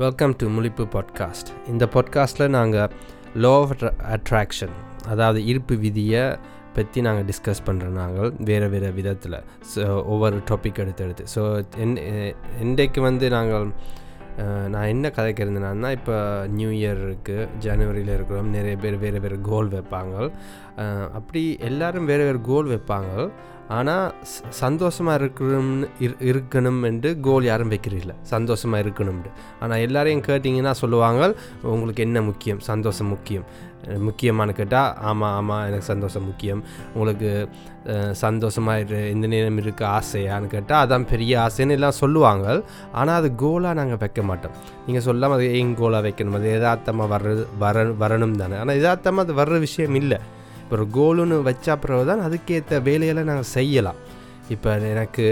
Welcome to முழிப்பு podcast இந்த பாட்காஸ்ட்டில் நாங்கள் லோ ஆஃப் அட்ராக்ஷன் அதாவது ஈர்ப்பு விதியை பற்றி நாங்கள் டிஸ்கஸ் பண்ணுறோம் நாங்கள் வேறு வேறு விதத்தில். ஸோ ஒவ்வொரு டாபிக் எடுத்து எடுத்து. ஸோ என் இன்றைக்கு வந்து நாங்கள் நான் என்ன கதைக்கு இருந்தேன்னா இப்போ நியூ இயர் இருக்குது ஜனவரியில் இருக்கிறோம். நிறைய பேர் வேறு வேறு கோல் வைப்பாங்க. அப்படி எல்லாரும் வேறு வேறு கோல் வைப்பாங்க. ஆனால் சந்தோஷமாக இருக்கணும்னு இரு இருக்கணும் என்று கோல் யாரும் வைக்கிறதில்ல. சந்தோஷமாக இருக்கணும்னு ஆனால் எல்லாரையும் கேட்டிங்கன்னா சொல்லுவாங்க உங்களுக்கு என்ன முக்கியம்? சந்தோஷம் முக்கியம். முக்கியமானு கேட்டால் ஆமாம் ஆமாம் எனக்கு சந்தோஷம் முக்கியம். உங்களுக்கு சந்தோஷமாக இரு இந்த நேரம் இருக்க ஆசையான்னு கேட்டால் அதான் பெரிய ஆசைன்னு எல்லாம் சொல்லுவாங்க. ஆனால் அது கோலாக நாங்கள் வைக்க மாட்டோம். நீங்கள் சொல்லாமல் அது ஏன் கோலாக வைக்கணும்? அது எதார்த்தமாக வர்றது வர வரணும் தானே? ஆனால் எதார்த்தமாக அது வர்ற விஷயம் இல்லை. இப்போ ஒரு கோலுன்னு வச்சா பிறகு தான் அதுக்கேற்ற வேலையெல்லாம் நாங்கள் செய்யலாம். இப்போ எனக்கு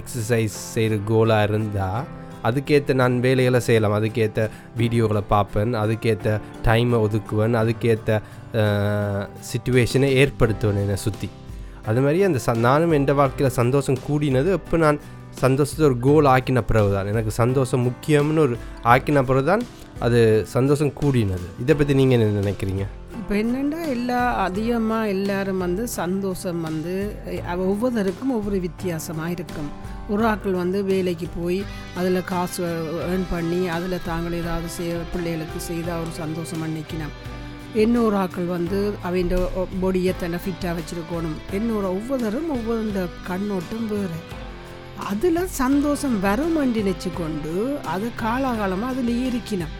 எக்ஸசைஸ் செய்கிற கோலாக இருந்தால் அதுக்கேற்ற நான் வேலைகளை செய்யலாம். அதுக்கேற்ற வீடியோகளை பார்ப்பேன் அதுக்கேற்ற டைமை ஒதுக்குவேன் அதுக்கேற்ற சுச்சுவேஷனை ஏற்படுத்துவேன் என்னை சுற்றி அது மாதிரி அந்த ச நானும் எந்த வாழ்க்கையில் சந்தோஷம் கூடினது இப்போ நான் சந்தோஷத்தை ஒரு கோல் ஆக்கின பிறகு தான் எனக்கு சந்தோஷம் முக்கியம்னு ஒரு ஆக்கின பிறகு தான் அது சந்தோஷம் கூடினது. இதை பற்றி நீங்கள் என்ன நினைக்கிறீங்க? இப்போ என்னென்னா எல்லா அதிகமாக எல்லாரும் வந்து சந்தோஷம் வந்து ஒவ்வொருத்தருக்கும் ஒவ்வொரு வித்தியாசமாக இருக்கும். ஒரு ஆட்கள் வந்து வேலைக்கு போய் அதில் காசு ஏர்ன் பண்ணி அதில் தாங்கள் ஏதாவது செய்ய பிள்ளைகளுக்கு செய்தால் ஒரு சந்தோஷம் அன்னைக்கினோம் இன்னொரு ஆட்கள் வந்து அவன் பொடியை தன்னை ஃபிட்டாக வச்சுருக்கணும். இன்னொரு ஒவ்வொருத்தரும் ஒவ்வொரு இந்த கண்ணோட்டம் வேறு. அதில் சந்தோஷம் வரும் நினச்சி கொண்டு அது காலாகாலமாக அதில் இருக்கணும்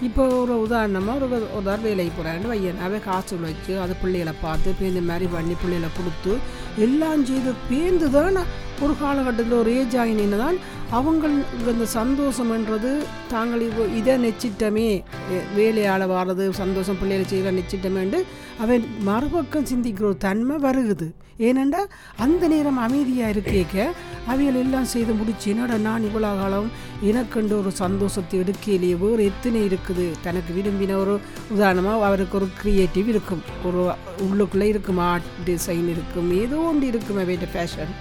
இப்போ ஒரு உதாரணமாக ஒரு உதாரணம் வேலைக்கு போகிறாங்கன்னு வையன் அவன் காசு வச்சு அது பிள்ளைகளை பார்த்து பேருந்து மாதிரி பண்ணி பிள்ளைகளை கொடுத்து எல்லாம் செய்து பேர்ந்து தான் ஒரு காலகட்டத்தில் ஒரு ஏஜ் ஆகினு தான் அவங்களுக்கு அந்த சந்தோஷம்ன்றது தாங்கள் இப்போ இதை நெச்சிட்டமே வேலையால் வாரது சந்தோஷம் பிள்ளைகளை செய்கிற நெச்சிட்டமேண்டு அவன் மறுபக்கம் சிந்திக்கிற ஒரு தன்மை வருகுது. ஏனெண்டா அந்த நேரம் அமைதியாக இருக்கேக்க அவைகள் எல்லாம் செய்து முடிச்சு என்னடா நான் இவ்வளோ காலம் எனக்கண்டு ஒரு சந்தோஷத்தை எடுக்கையிலேயே வேறு எத்தனை இருக்குது? தனக்கு விரும்பின ஒரு உதாரணமாக அவருக்கு ஒரு க்ரியேட்டிவ் இருக்கும். ஒரு உள்ளுக்குள்ளே இருக்கும் ஆர்ட் டிசைன் இருக்கும் ஏதோ ஒன்று இருக்கும் அவையோட ஃபேஷன்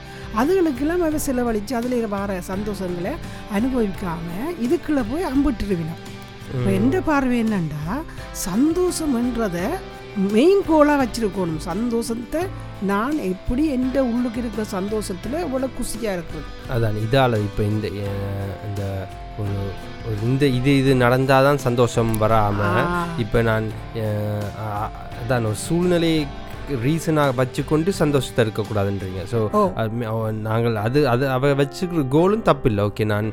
அதுகளுக்கெல்லாம் அவ செலவழித்து அதில் வர சந்தோஷங்களை அனுபவிக்காமல் இதுக்குள்ளே போய் அம்பிட்டுருவினோம். இப்போ எந்த பார்வை என்னண்டா? சந்தோஷம்ன்றதை மெயின் கோலாக வச்சிருக்கணும். சந்தோஷத்தை நான் எப்படி எந்த உள்ளுக்கு இருக்கிற சந்தோஷத்தில் இவ்வளோ குஷியாக இருக்கிறது? அதான் இதால் இப்போ இந்த இந்த ஒரு இந்த இது இது நடந்தால் தான் சந்தோஷம் வராமல் இப்போ நான் அதான் ஒரு சூழ்நிலை ரீசனாக வச்சுக்கொண்டு சந்தோஷத்தை இருக்கக்கூடாதுன்றீங்க. ஸோ நாங்கள் அது அது அவ வச்சுக்கிற கோலும் தப்பில்லை. ஓகே நான்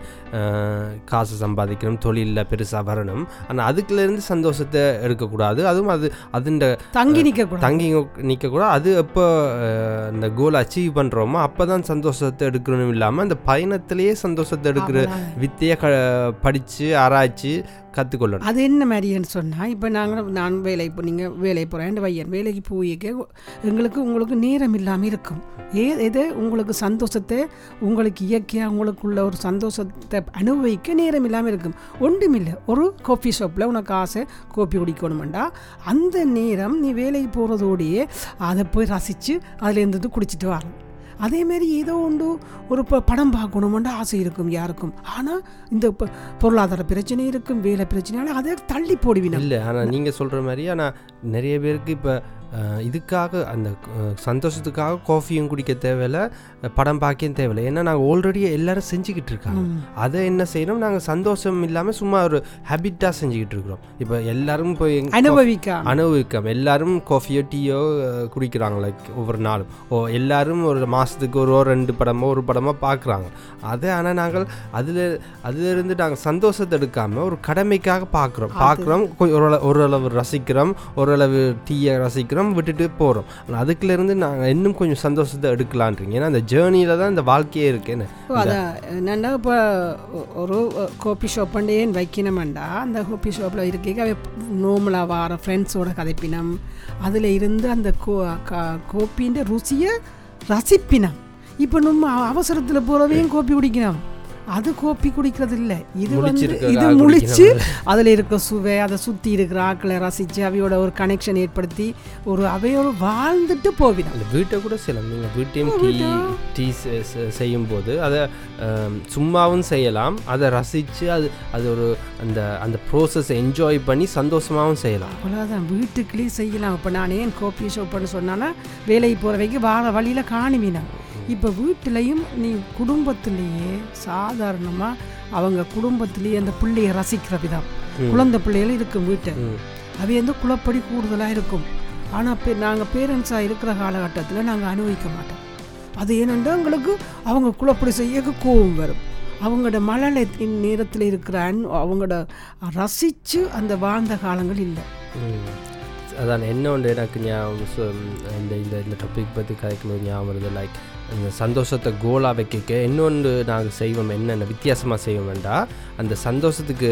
காசு சம்பாதிக்கணும் தொழிலில் பெருசாக வரணும். ஆனால் அதுக்குலேருந்து சந்தோஷத்தை எடுக்கக்கூடாது. அதுவும் அது அதுண்ட தங்கி நிற்கக்கூடாது. தங்கி நிற்கக்கூடாது. அது எப்போ இந்த கோல் அச்சீவ் பண்ணுறோமோ அப்போ தான் சந்தோஷத்தை எடுக்கணும் இல்லாமல் அந்த பயணத்திலேயே சந்தோஷத்தை எடுக்கிற வித்தையை க படித்து ஆராய்ச்சி கற்றுக்கொள்ளணும் அது என்ன மாதிரின்னு சொன்னால் இப்போ நாங்கள் நான் வேலை இப்போ நீங்கள் வேலைக்கு போகிறேன் வையன் வேலைக்கு போயிக்க எங்களுக்கு உங்களுக்கு நேரம் இல்லாமல் இருக்கும். ஏ எது? உங்களுக்கு சந்தோஷத்தை உங்களுக்கு இயற்கையாக உங்களுக்குள்ள ஒரு சந்தோஷத்தை அனுபவிக்க நேரம் இல்லாமல் இருக்கும். ஒன்றுமில்லை. ஒரு காஃபி ஷாப்பில் உனக்கு ஆசை காஃபி குடிக்கணுமெண்டா? அந்த நேரம் நீ வேலைக்கு போகிறதோடையே அதை போய் ரசித்து அதில் இருந்துட்டு குடிச்சிட்டு வரணும் அதேமாரி ஏதோ ஒன்று ஒரு ப படம் பார்க்கணுமெண்டு ஆசை இருக்கும் யாருக்கும். ஆனால் இந்த இப்போ பொருளாதார பிரச்சனை இருக்கும் வேலை பிரச்சனையால் அதை தள்ளி போடுவீங்க இல்லை ஆனால் நீங்கள் சொல்கிற மாதிரி ஆனால் நிறைய பேருக்கு இப்போ இதுக்காக அந்த சந்தோஷத்துக்காக காஃபியும் குடிக்க தேவையில்ல படம் பார்க்கவும் தேவையில்லை. ஏன்னா நாங்கள் ஆல்ரெடி எல்லாரும் செஞ்சுக்கிட்டு இருக்காங்க. அதை என்ன செய்யணும்? நாங்கள் சந்தோஷம் இல்லாமல் சும்மா ஒரு ஹேபிட்டாக செஞ்சுக்கிட்டு இருக்கிறோம். இப்போ எல்லாரும் போய் அனுபவிக்க அனுபவிக்காம. எல்லாரும் காஃபியோ டீயோ குடிக்கிறாங்க லைக் ஒவ்வொரு நாளும். ஓ எல்லாரும் ஒரு மாதத்துக்கு ஒரு ரெண்டு படமோ ஒரு படமோ பார்க்குறாங்க. அதை ஆனால் நாங்கள் அதில் அதிலிருந்து நாங்கள் சந்தோஷத்தை எடுக்காமல் ஒரு கடமைக்காக பார்க்குறோம். பார்க்குறோம். ஓரளவு ஓரளவு ரசிக்கிறோம். ஓரளவு டீயை ரசிக்கிறோம். விட்டுட்டு போகிறோம் ஆனால் அதுக்குலேருந்து நாங்கள் இன்னும் கொஞ்சம் சந்தோஷத்தை எடுக்கலான்றீங்க. ஏன்னா அந்த ஜேர்னியில் தான் இந்த வாழ்க்கையே இருக்குன்னு அதான். என்னன்னா இப்போ ஒரு கோபி ஷாப் ஏன் வைக்கணுமெண்டா அந்த கோபி ஷாப்பில் இருக்க நோமலாக வர ஃப்ரெண்ட்ஸோட கதைப்பினம். அதில் இருந்து அந்த கோ கோப்பின்ற ருசியை ரசிப்பினம். இப்போ நம்ம அவசரத்தில் போகிறவையும் கோப்பி குடிக்கணும். அது கோப்பி குடிக்கிறது இல்லை இது வந்து இது முழிச்சு அதில் இருக்க சுவை அதை சுற்றி இருக்கிற ஆக்களை ரசித்து அவையோட ஒரு கனெக்ஷன் ஏற்படுத்தி ஒரு அவையோடு வாழ்ந்துட்டு போவிடும். வீட்டை கூட செய்யலாம். நீங்கள் வீட்டையும் டீ டீ செ- செ- செய்யும்போது அதை சும்மாவும் செய்யலாம். அதை ரசித்து அது அது ஒரு அந்த அந்த ப்ரோசஸை என்ஜாய் பண்ணி சந்தோஷமாகவும் செய்யலாம். அவ்வளோதான் வீட்டுக்குள்ளேயே செய்யலாம். இப்போ நான் ஏன் கோப்பி ஷோப்புன்னு சொன்னான்னா வேலைக்கு போகிற வைக்க வார வழியில் காணுவீனா இப்போ வீட்டிலையும் நீ குடும்பத்திலேயே சாதாரணமாக அவங்க குடும்பத்திலேயே அந்த பிள்ளைய ரசிக்கிற விதம். குழந்தை பிள்ளைகள் இருக்கும் வீட்டை. அவை வந்து குளப்படி கூடுதலாக இருக்கும். ஆனால் பே நாங்கள் பேரண்ட்ஸாக இருக்கிற காலகட்டத்தில் நாங்கள் அனுபவிக்க மாட்டோம். அது ஏனென்றால் எங்களுக்கு அவங்க குளப்படி செய்ய கோபம் வரும். அவங்களோட மழலை நேரத்தில் இருக்கிற அன் அவங்களோட ரசித்து அந்த வாழ்ந்த காலங்கள் இல்லை. அதான் என்ன ஒன்று எனக்கு ஞாபகம் இந்த இந்த இந்த டாபிக் பற்றி கதைக்கும்போது ஞாபகம் வருது. லைக் இந்த சந்தோஷத்தை கோலாக வைக்க இன்னொன்று நாங்கள் செய்வோம் என்னென்ன வித்தியாசமாக செய்வோம்டா அந்த சந்தோஷத்துக்கு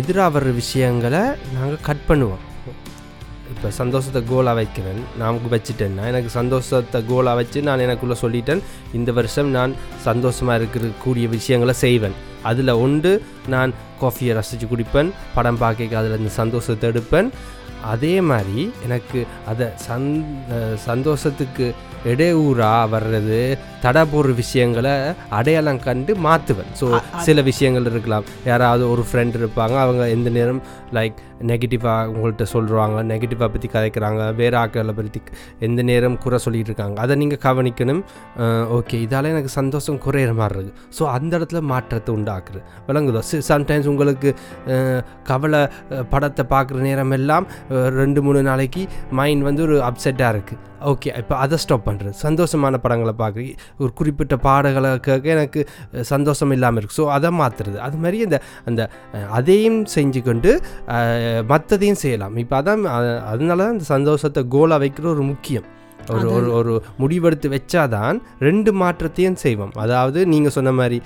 எதிராக வர்ற விஷயங்களை நாங்கள் கட் பண்ணுவோம். இப்போ சந்தோஷத்தை கோலாக வைக்கிறேன் நான் வச்சுட்டேன்னா எனக்கு சந்தோஷத்தை கோலாக வச்சு நான் எனக்குள்ளே சொல்லிட்டேன் இந்த வருஷம் நான் சந்தோஷமாக இருக்கிற கூடிய விஷயங்களை செய்வேன். அதில் ஒன்று நான் காஃபியை ரசித்து குடிப்பேன் படம் பார்க்க அதில் இந்த சந்தோஷத்தை எடுப்பேன். அதே மாதிரி எனக்கு அதை சந் சந்தோஷத்துக்கு இடையூறாக வர்றது தடை போடுற விஷயங்களை அடையாளம் கண்டு மாற்றுவேன் ஸோ சில விஷயங்கள் இருக்கலாம். யாராவது ஒரு ஃப்ரெண்ட் இருப்பாங்க. அவங்க எந்த நேரம் லைக் நெகட்டிவாக உங்கள்கிட்ட சொல்கிறாங்க நெகட்டிவாக பற்றி கதைக்கிறாங்க வேறு ஆக்களை பற்றி எந்த நேரம் குறை சொல்லிகிட்டு இருக்காங்க அதை நீங்கள் கவனிக்கணும். ஓகே இதால் எனக்கு சந்தோஷம் குறையிற மாதிரி இருக்குது ஸோ அந்த இடத்துல மாற்றத்தை உண்டாக்குது. விளங்குதோ? சம்டைம்ஸ் உங்களுக்கு கவலை படத்தை பார்க்குற நேரம் எல்லாம் ரெண்டு மூணு நாளைக்கு மைண்ட் வந்து ஒரு அப்செட்டாக இருக்குது ஓகே இப்போ அதை ஸ்டாப் பண்ணுறது சந்தோஷமான படங்களை பார்க்க ஒரு குறிப்பிட்ட பாடங்களை கேட்க எனக்கு சந்தோஷம் இல்லாமல் இருக்குது ஸோ அதை மாற்றுறது அது மாதிரி அந்த அந்த அதையும் செஞ்சு கொண்டு மற்றதையும் செய்யலாம். இப்போ அதான் அதனால தான் இந்த சந்தோஷத்தை கோலாக வைக்கிற ஒரு முக்கியம். ஒரு ஒரு ஒரு முடிவெடுத்து வச்சாதான் ரெண்டு மாற்றத்தையும் செய்வோம். அதாவது நீங்கள் சொன்ன மாதிரி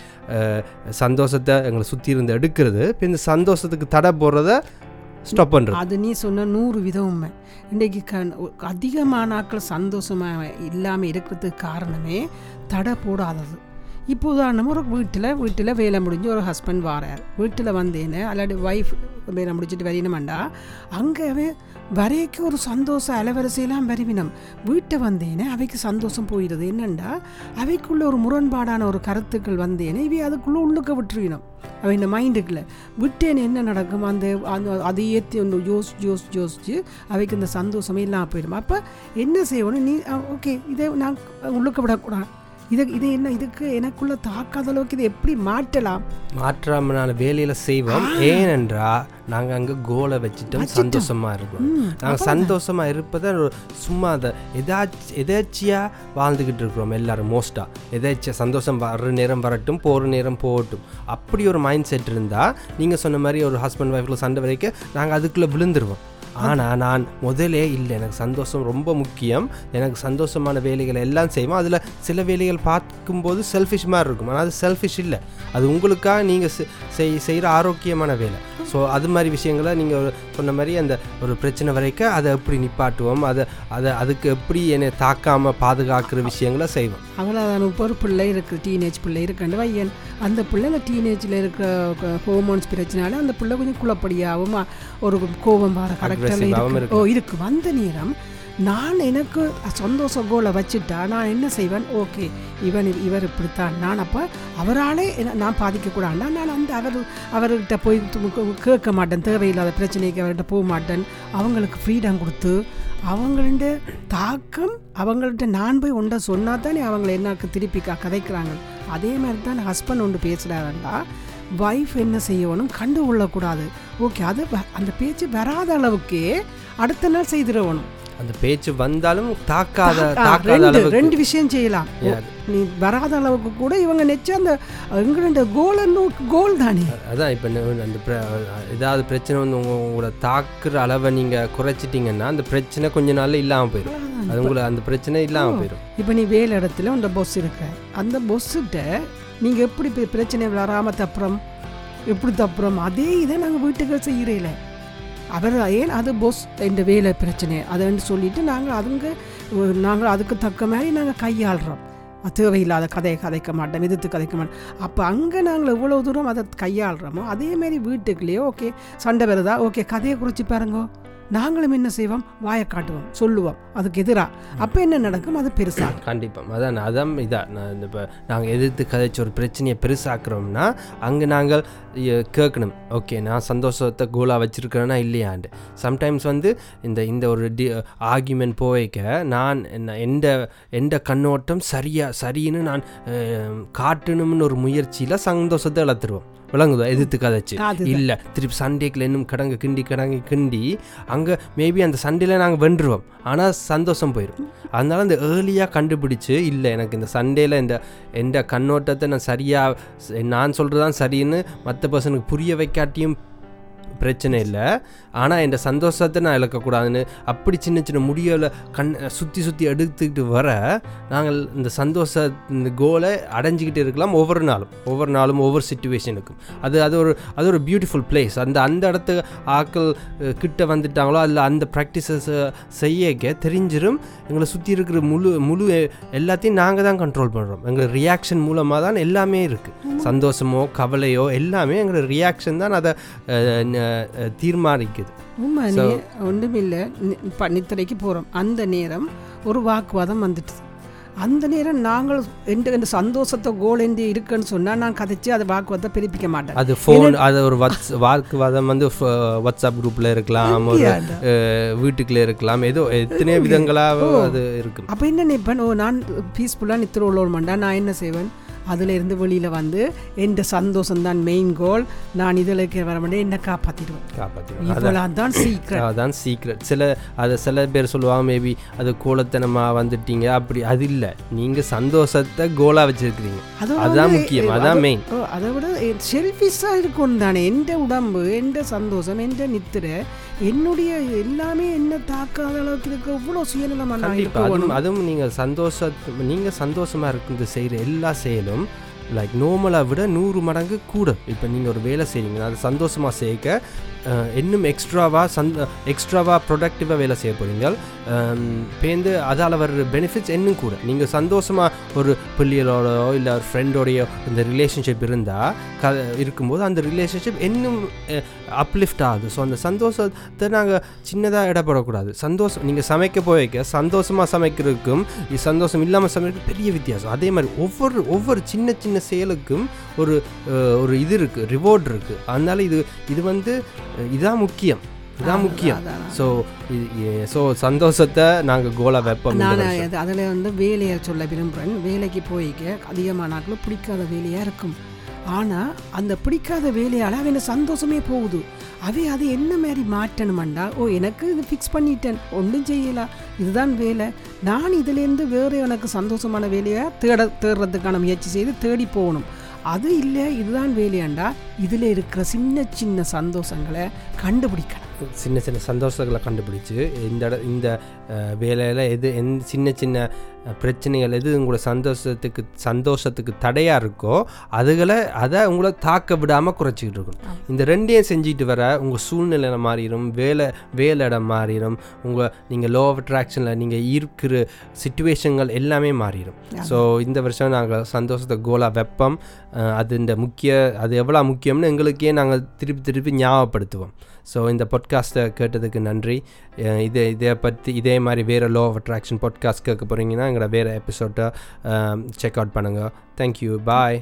சந்தோஷத்தை எங்களை சுற்றி இருந்து எடுக்கிறது இப்போ இந்த சந்தோஷத்துக்கு தடை போடுறத ஸ்டாப் பண்ணுறது அது நீ சொன்ன நூறு விதம் உண்மை. இன்றைக்கு க அதிகமான ஆட்கள் சந்தோஷமாக இல்லாமல் இருக்கிறதுக்கு காரணமே தடை போடாதது. இப்போ உதாரணமாக ஒரு வீட்டில் வீட்டில் வேலை முடிஞ்சு ஒரு ஹஸ்பண்ட் வாரார். வீட்டில் வந்தேன்னு அல்லாடி ஒய்ஃப் வேலை முடிச்சுட்டு வரணுமெண்டா அங்கே வரைக்கும் ஒரு சந்தோஷ அலவரிசையெல்லாம் வருவினம். வீட்டை வந்தேனே அவைக்கு சந்தோஷம் போயிடுது என்னென்னா அவைக்குள்ள ஒரு முரண்பாடான ஒரு கருத்துக்கள் வந்தேனே இவை அதுக்குள்ளே உள்ளுக்க விட்டுருவினம். அவை இந்த மைண்டுக்குள்ள விட்டேன் என்ன நடக்கும்? அந்த அந்த அதை ஏற்றி ஒன்று யோசிச்சு யோசிச்சு யோசிச்சு அவைக்கு இந்த சந்தோஷமே இல்லாமல் போயிடும். அப்போ என்ன செய்யணும்? நீ ஓகே இதை நான் உள்ளுக்க விடக்கூடாது. இது இது என்ன இதுக்கு எனக்குள்ள தாக்காத அளவுக்கு இதை எப்படி மாற்றலாம்? மாற்றாமனால வேலையில் செய்வோம். ஏனென்றா நாங்கள் அங்கே கோலை வச்சுட்டோம். சந்தோஷமாக இருக்கோம் ம், நாங்கள் சந்தோஷமாக இருப்பதை சும்மா அதை எதாச்சு எதாச்சியாக வாழ்ந்துக்கிட்டு இருக்கிறோம் எல்லாரும் மோஸ்ட்டாக எதாச்சியா சந்தோஷம் வர்ற நேரம் வரட்டும் போகிற நேரம் போகட்டும். அப்படி ஒரு மைண்ட் செட் இருந்தால் நீங்கள் சொன்ன மாதிரி ஒரு ஹஸ்பண்ட் ஒய்ஃபில் சண்டை வரைக்கும் நாங்கள் அதுக்குள்ளே விழுந்துருவோம். ஆனால் நான் முதலே இல்லை. எனக்கு சந்தோஷம் ரொம்ப முக்கியம். எனக்கு சந்தோஷமான வேலைகளை எல்லாம் செய்வோம் அதில் சில வேலைகள் பார்க்கும்போது செல்ஃபிஷ் மாதிரி இருக்கும். ஆனால் அது செல்ஃபிஷ் இல்லை. அது உங்களுக்காக நீங்கள் செய் செய்கிற ஆரோக்கியமான வேலை. ஸோ அது மாதிரி விஷயங்களை நீங்கள் சொன்ன மாதிரி அந்த ஒரு பிரச்சனை வரைக்கும் அதை எப்படி நிப்பாட்டுவோம்? அதை அதை அதுக்கு எப்படி என்னை தாக்காமல் பாதுகாக்கிற விஷயங்களை செய்வோம். அவ்வளோதான் இப்போ ஒரு பிள்ளை இருக்குது டீனேஜ் பிள்ளை இருக்குன்ற வையன். அந்த பிள்ளை அந்த டீனேஜில் இருக்கிற ஹோமோன்ஸ் பிரச்சனால அந்த பிள்ளை கொஞ்சம் குழப்படியாகவும் ஒரு கோபம் வர கரெக்டாக இருக்கு. ஓ இருக்கு வந்த நேரம் நான் எனக்கு சந்தோஷ கோலை வச்சுட்டா நான் என்ன செய்வேன்? ஓகே இவன் இவர் இப்படித்தான். நான் அப்போ அவராலே நான் பாதிக்கக்கூடாதுன்னா நான் அந்த அவர் அவர்கிட்ட போய் கேட்க மாட்டேன். தேவையில்லாத பிரச்சனைக்கு அவர்கிட்ட போக மாட்டேன். அவங்களுக்கு ஃப்ரீடம் கொடுத்து அவங்கள்ட தாக்கம் அவங்கள்ட்ட நான் போய் ஒன்றை சொன்னா தானே அவங்கள எனக்கு திருப்பி க கதைக்கிறாங்க. அதே மாதிரி தான் ஹஸ்பண்ட் ஒன்று பேசுகிறாருண்டா வைஃப் என்ன செய்யணும் கண்டு கொள்ளக்கூடாது. ஓகே அது அந்த பேச்சு வராத அளவுக்கே அடுத்த நாள் செய்திடணும். அந்த பேச்சு வந்தாலும் தாக்காத ரெண்டு ரெண்டு விஷயம் செய்யலாம். நீ வராத அளவுக்கு கூட இவங்க நெச்ச அந்த எங்களோட கோல் கோல் தானே. அதான் இப்போ அந்த ஏதாவது பிரச்சனை வந்து உங்க உங்களோட தாக்குற அளவை நீங்கள் குறைச்சிட்டிங்கன்னா அந்த பிரச்சனை கொஞ்ச நாள்ல இல்லாமல் போயிடும் அது உங்களை அந்த பிரச்சனை இல்லாமல் போயிடும் இப்போ நீ வேலை இடத்துல உண்ட பொஸ் இருக்க. அந்த பொஸ்ஸுகிட்ட நீங்கள் எப்படி பிரச்சனை வராமல் தப்புறோம்? எப்படி தப்புறோம்? அதே இதை நாங்கள் வீட்டுக்கு செய்கிறேல அவர் ஏன் அது பொஸ் இந்த வேலை பிரச்சனை? அதுன்னு சொல்லிட்டு நாங்கள் அதுங்க நாங்கள் அதுக்கு தக்க மாதிரி நாங்கள் கையாளுறோம். தேவையில்லாத கதையை கதைக்க மாட்டோம் எதிர்த்து கதைக்க மாட்டோம். அப்போ அங்கே நாங்கள் எவ்வளோ தூரம் அதை கையாளுறோமோ அதேமாரி வீட்டுக்குள்ளேயே ஓகே சண்டை வருதா? ஓகே கதையை குறித்து பாருங்கோ. நாங்களும் என்ன செய்வோம்? வாயை காட்டுவோம். சொல்லுவோம். அதுக்கு எதிராக அப்போ என்ன நடக்கும்? அது பெருசாக கண்டிப்பாக அதான் அதான் இதான் நான் இந்த இப்போ நாங்கள் எதிர்த்து கதைச்சு ஒரு பிரச்சனையை பெருசாக்குறோம்னா அங்கே நாங்கள் கேட்கணும். ஓகே நான் சந்தோஷத்தை கோலாக வச்சுருக்கிறேன்னா இல்லையாண்டு சம்டைம்ஸ் வந்து இந்த இந்த ஒரு டி ஆர்கியூமெண்ட் போய்க்க நான் என்ன எந்த எந்த கண்ணோட்டம் சரியாக சரின்னு நான் காட்டணும்னு ஒரு முயற்சியில் சந்தோஷத்தை வளர்த்துருவோம் விளங்குதா? எதிர்த்து கதைச்சு. இல்லை திருப்பி சண்டேக்கில் இன்னும் கடங்கு கிண்டி கடங்கு கிண்டி அங்கே மேபி அந்த சண்டேல நாங்கள் வென்றுவோம் ஆனால் சந்தோஷம் போயிடும் அதனால இந்த ஏர்லியாக கண்டுபிடிச்சு இல்லை எனக்கு இந்த சண்டேல இந்த எந்த கண்ணோட்டத்தை நான் சரியாக நான் சொல்கிறது தான் சரின்னு மற்ற பர்சனுக்கு புரிய வைக்காட்டியும் பிரச்சனை இல்லை. ஆனால் இந்த சந்தோஷத்தை நான் இழக்கக்கூடாதுன்னு அப்படி சின்ன சின்ன முடியலை கண் சுற்றி சுற்றி எடுத்துக்கிட்டு வர நாங்கள் இந்த சந்தோஷ இந்த கோலை அடைஞ்சிக்கிட்டு இருக்கலாம் ஒவ்வொரு நாளும். ஒவ்வொரு நாளும் ஒவ்வொரு சுச்சுவேஷனுக்கும் அது அது ஒரு அது ஒரு பியூட்டிஃபுல் பிளேஸ் அந்த அந்த இடத்து ஆக்கள் கிட்ட வந்துட்டாங்களோ அதில் அந்த ப்ராக்டிசஸை செய்யக்க தெரிஞ்சிரும். எங்களை சுற்றி இருக்கிற முழு முழு எல்லாத்தையும் நாங்கள் தான் கண்ட்ரோல் பண்ணுறோம் எங்கள் ரியாக்ஷன் மூலமாக தான் எல்லாமே இருக்குது சந்தோஷமோ கவலையோ எல்லாமே எங்களோட ரியாக்ஷன் தான் அதை தீர்மானிக்குது. உண்மை நீ ஒன்றுமில்லை இப்போ நித்திரைக்கு போகிறோம் அந்த நேரம் ஒரு வாக்குவாதம் வந்துட்டு அந்த நேரம் நாங்கள் எந்த எந்த சந்தோஷத்தை கோல் என்று இருக்குன்னு சொன்னால் நான் கதைச்சு அதை வாக்குவாதத்தை பிரிப்பிக்க மாட்டேன். அது ஃபோன் அது ஒரு வாட்ஸ் வாக்குவாதம் வந்து வாட்ஸ்அப் குரூப்பில் இருக்கலாம் ஒரு வீட்டுக்குள்ள இருக்கலாம். ஏதோ எத்தனையோ விதங்களாக அது இருக்கும். அப்போ என்ன நினைப்பேன்? ஓ நான் பீஸ்ஃபுல்லாக நித்திர உள்ளவன்டா நான் என்ன செய்வேன்? அதில் இருந்து வெளியில் வந்து எந்த சந்தோஷம் தான் மெயின் கோல் நான் இதில் இருக்கிற வர மாட்டேன் என்ன காப்பாற்றிடுவேன் காப்பாற்றிடுவோம் இவ்வளோ தான் சீக்கிரம் அதான் சீக்ரெட் சில அதை சில பேர் சொல்லுவாங்க மேபி அது கோலத்தனமாக வந்துட்டீங்க. அப்படி அது இல்லை. நீங்கள் சந்தோஷத்தை கோலாக வச்சிருக்கிறீங்க. அது அதுதான் முக்கியம். அது- அதான் மெயின் அதை விட செல்ஃபிஷாக இருக்கும் தானே. எந்த உடம்பு எந்த சந்தோஷம் எந்த நித்திரை என்னுடைய எல்லாமே என்ன தாக்காத அளவுக்கு இருக்க இவ்வளோ சுயநலமாக அதுவும் நீங்கள் சந்தோஷ நீங்கள் சந்தோஷமாக இருக்கிறது செய்கிற எல்லா செயலும் லைக் நோமலை விட நூறு மடங்கு கூட. இப்போ நீங்கள் ஒரு வேலை செய்கிறீங்க அது சந்தோஷமாக சேர்க்க இன்னும் எக்ஸ்ட்ராவாக சந்த எக்ஸ்ட்ராவாக ப்ரொடக்டிவாக வேலை செய்ய போகிறீங்க பேருந்து அதால் வர்ற பெனிஃபிட்ஸ் இன்னும் கூட. நீங்கள் சந்தோஷமாக ஒரு பிள்ளைகளோடோ இல்லை ஒரு ஃப்ரெண்டோடையோ இந்த ரிலேஷன்ஷிப் இருந்தால் க இருக்கும்போது அந்த ரிலேஷன்ஷிப் இன்னும் அப்லிஃப்ட் ஆகுது. ஸோ அந்த சந்தோஷத்தை நாங்கள் சின்னதாக இடப்படக்கூடாது. சந்தோஷம் நீங்கள் சமைக்க போய்க்க சந்தோஷமாக சமைக்கிறதுக்கும் சந்தோஷம் இல்லாமல் சமைக்கிறது பெரிய வித்தியாசம். அதே மாதிரி ஒவ்வொரு ஒவ்வொரு சின்ன சின்ன செயலுக்கும் ஒரு ஒரு இது இருக்குது ரிவார்ட் இருக்குது அதனால இது இது வந்து இதான் முக்கியம். இதான் முக்கியம். ஸோ ஸோ சந்தோஷத்தை நாங்கள் கோலா வைப்போம் நான் அதில் வந்து வேலையை சொல்ல விரும்புகிறேன் வேலைக்கு போய்க்க அதிகமான நாட்களும் பிடிக்காத வேலையாக இருக்கும். ஆனால் அந்த பிடிக்காத வேலையால் அவன் சந்தோஷமே போகுது. அவை அது என்ன மாதிரி மாற்றணுமண்டா ஓ எனக்கு இது ஃபிக்ஸ் பண்ணிட்டேன். ஒன்றும் செய்யலாம் இதுதான் வேலை. நான் இதுலேருந்து வேறு எனக்கு சந்தோஷமான வேலையை தேட தேடுறதுக்கான முயற்சி செய்து தேடி போகணும். அது இல்லை இதுதான் வேலையாண்டா இதில் இருக்கிற சின்ன சின்ன சந்தோஷங்களை கண்டுபிடிக்கணும். சின்ன சின்ன சந்தோஷங்களை கண்டுபிடிச்சி இந்த இந்த வேலையில் எது எந்த சின்ன சின்ன பிரச்சனைகள் எது உங்களோட சந்தோஷத்துக்கு சந்தோஷத்துக்கு தடையாக இருக்கோ அதுகளை அதை உங்களை தாக்க விடாமல் குறைச்சிக்கிட்டு இருக்கணும். இந்த ரெண்டையும் செஞ்சுட்டு வர உங்கள் சூழ்நிலை மாறிடும் வேலை வேலை இடம் மாறிடும் உங்கள் நீங்கள் லோ ஆஃப் அட்ராக்ஷனில் நீங்கள் இருக்கிற சுச்சுவேஷன்கள் எல்லாமே மாறிடும் ஸோ இந்த வருஷம் நாங்கள் சந்தோஷத்தை கோலா வெப்பம். அது இந்த முக்கிய அது எவ்வளோ முக்கியம்னு எங்களுக்கே நாங்கள் திருப்பி திருப்பி ஞாபகப்படுத்துவோம். ஸோ இந்த பாட்காஸ்ட்டை கேட்டதுக்கு நன்றி. இதே இதை பற்றி இதே மாதிரி வேறு லோ ஆஃப் அட்ராக்ஷன் பாட்காஸ்ட் கேட்க போகிறீங்கன்னா எங்களோட வேறு எபிசோட்டை செக் அவுட் பண்ணுங்கள் தேங்க்யூ பாய்